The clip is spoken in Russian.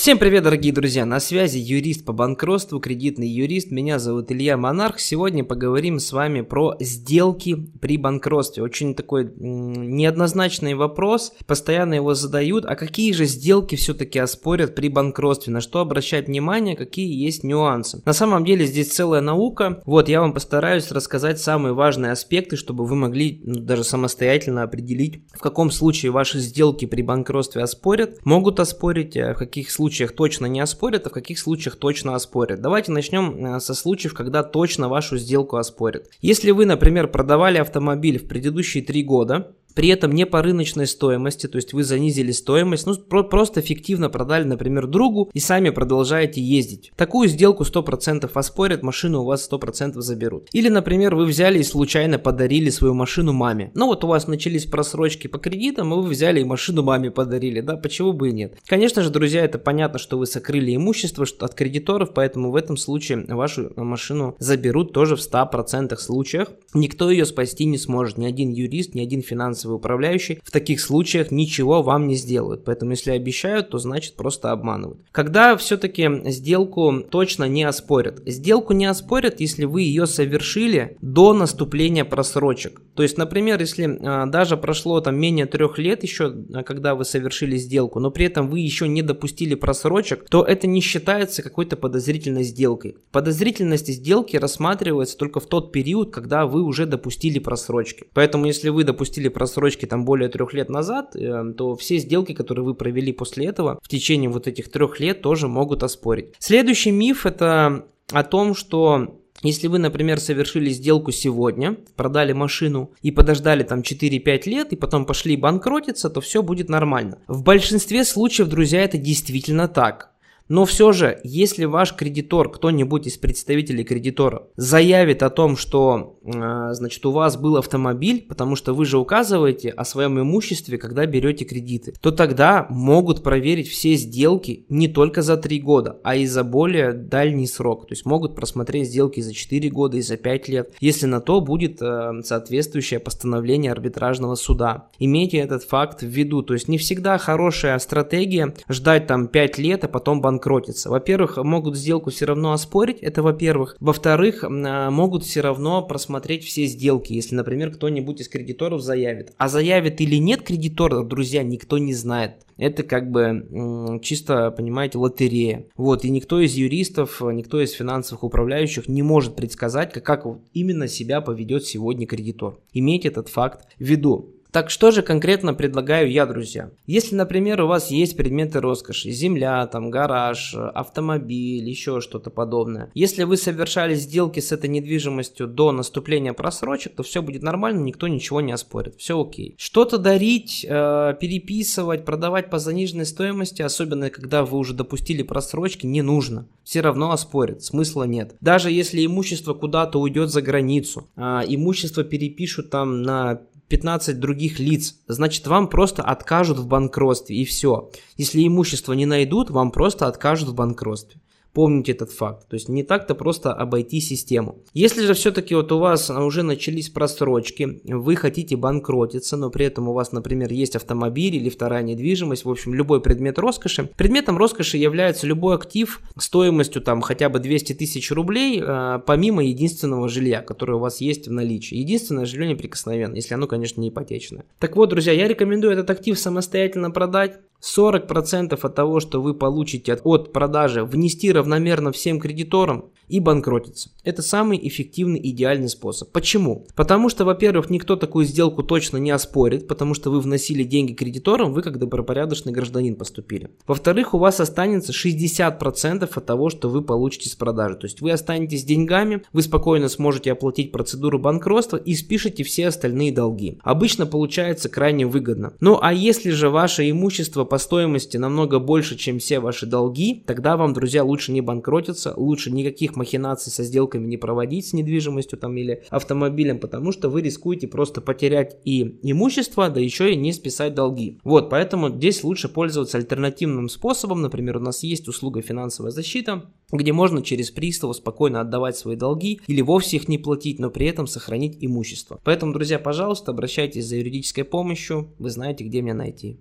Всем привет, дорогие друзья! На связи юрист по банкротству, кредитный юрист. Меня зовут Илья Монарх. Сегодня поговорим с вами про сделки при банкротстве. Очень такой неоднозначный вопрос. Постоянно его задают. А какие же сделки все-таки оспорят при банкротстве? На что обращать внимание? Какие есть нюансы? На самом деле здесь целая наука. Вот я вам постараюсь рассказать самые важные аспекты, чтобы вы могли ну, даже самостоятельно определить, в каком случае ваши сделки при банкротстве оспорят, могут оспорить, а в каких случаях случаях точно не оспорят, а в каких случаях точно оспорят. Давайте начнем э, со случаев, когда точно вашу сделку оспорят. Если вы, например, продавали автомобиль в предыдущие три года, при этом не по рыночной стоимости, то есть вы занизили стоимость, ну про- просто фиктивно продали, например, другу и сами продолжаете ездить. Такую сделку 100% оспорят, машину у вас 100% заберут. Или, например, вы взяли и случайно подарили свою машину маме. Ну вот у вас начались просрочки по кредитам, и вы взяли и машину маме подарили, да, почему бы и нет. Конечно же, друзья, это понятно, что вы сокрыли имущество от кредиторов, поэтому в этом случае вашу машину заберут тоже в 100% случаях. Никто ее спасти не сможет, ни один юрист, ни один финансовый финансовый управляющий в таких случаях ничего вам не сделают. Поэтому если обещают, то значит просто обманывают. Когда все-таки сделку точно не оспорят? Сделку не оспорят, если вы ее совершили до наступления просрочек. То есть, например, если а, даже прошло там менее трех лет еще, а, когда вы совершили сделку, но при этом вы еще не допустили просрочек, то это не считается какой-то подозрительной сделкой. Подозрительность сделки рассматривается только в тот период, когда вы уже допустили просрочки. Поэтому, если вы допустили просрочки, рассрочки там более трех лет назад, э, то все сделки, которые вы провели после этого, в течение вот этих трех лет тоже могут оспорить. Следующий миф это о том, что если вы, например, совершили сделку сегодня, продали машину и подождали там 4-5 лет, и потом пошли банкротиться, то все будет нормально. В большинстве случаев, друзья, это действительно так. Но все же, если ваш кредитор, кто-нибудь из представителей кредитора, заявит о том, что э, значит, у вас был автомобиль, потому что вы же указываете о своем имуществе, когда берете кредиты, то тогда могут проверить все сделки не только за 3 года, а и за более дальний срок. То есть могут просмотреть сделки за 4 года и за 5 лет, если на то будет э, соответствующее постановление арбитражного суда. Имейте этот факт в виду. То есть не всегда хорошая стратегия ждать там 5 лет, а потом банк банкротиться. Во-первых, могут сделку все равно оспорить, это во-первых. Во-вторых, а, могут все равно просмотреть все сделки, если, например, кто-нибудь из кредиторов заявит. А заявит или нет кредитор, друзья, никто не знает. Это как бы чисто, понимаете, лотерея. Вот, и никто из юристов, никто из финансовых управляющих не может предсказать, как, именно себя поведет сегодня кредитор. Имейте этот факт в виду. Так что же конкретно предлагаю я, друзья? Если, например, у вас есть предметы роскоши, земля, там, гараж, автомобиль, еще что-то подобное. Если вы совершали сделки с этой недвижимостью до наступления просрочек, то все будет нормально, никто ничего не оспорит, все окей. Что-то дарить, э, переписывать, продавать по заниженной стоимости, особенно когда вы уже допустили просрочки, не нужно. Все равно оспорят, смысла нет. Даже если имущество куда-то уйдет за границу, э, имущество перепишут там на 15 других лиц, значит вам просто откажут в банкротстве и все. Если имущество не найдут, вам просто откажут в банкротстве. Помните этот факт. То есть не так-то просто обойти систему. Если же все-таки вот у вас уже начались просрочки, вы хотите банкротиться, но при этом у вас, например, есть автомобиль или вторая недвижимость, в общем, любой предмет роскоши. Предметом роскоши является любой актив стоимостью там хотя бы 200 тысяч рублей, э, помимо единственного жилья, которое у вас есть в наличии. Единственное жилье неприкосновенно, если оно, конечно, не ипотечное. Так вот, друзья, я рекомендую этот актив самостоятельно продать, 40% от того, что вы получите от продажи, внести равномерно всем кредиторам и банкротиться. Это самый эффективный идеальный способ. Почему? Потому что, во-первых, никто такую сделку точно не оспорит, потому что вы вносили деньги кредиторам, вы как добропорядочный гражданин поступили. Во-вторых, у вас останется 60% от того, что вы получите с продажи. То есть вы останетесь деньгами, вы спокойно сможете оплатить процедуру банкротства и спишете все остальные долги. Обычно получается крайне выгодно. Ну а если же ваше имущество по стоимости намного больше, чем все ваши долги, тогда вам, друзья, лучше не банкротиться, лучше никаких махинаций со сделками не проводить с недвижимостью там или автомобилем, потому что вы рискуете просто потерять и имущество, да еще и не списать долги. Вот, поэтому здесь лучше пользоваться альтернативным способом. Например, у нас есть услуга финансовая защита, где можно через пристава спокойно отдавать свои долги или вовсе их не платить, но при этом сохранить имущество. Поэтому, друзья, пожалуйста, обращайтесь за юридической помощью, вы знаете, где меня найти.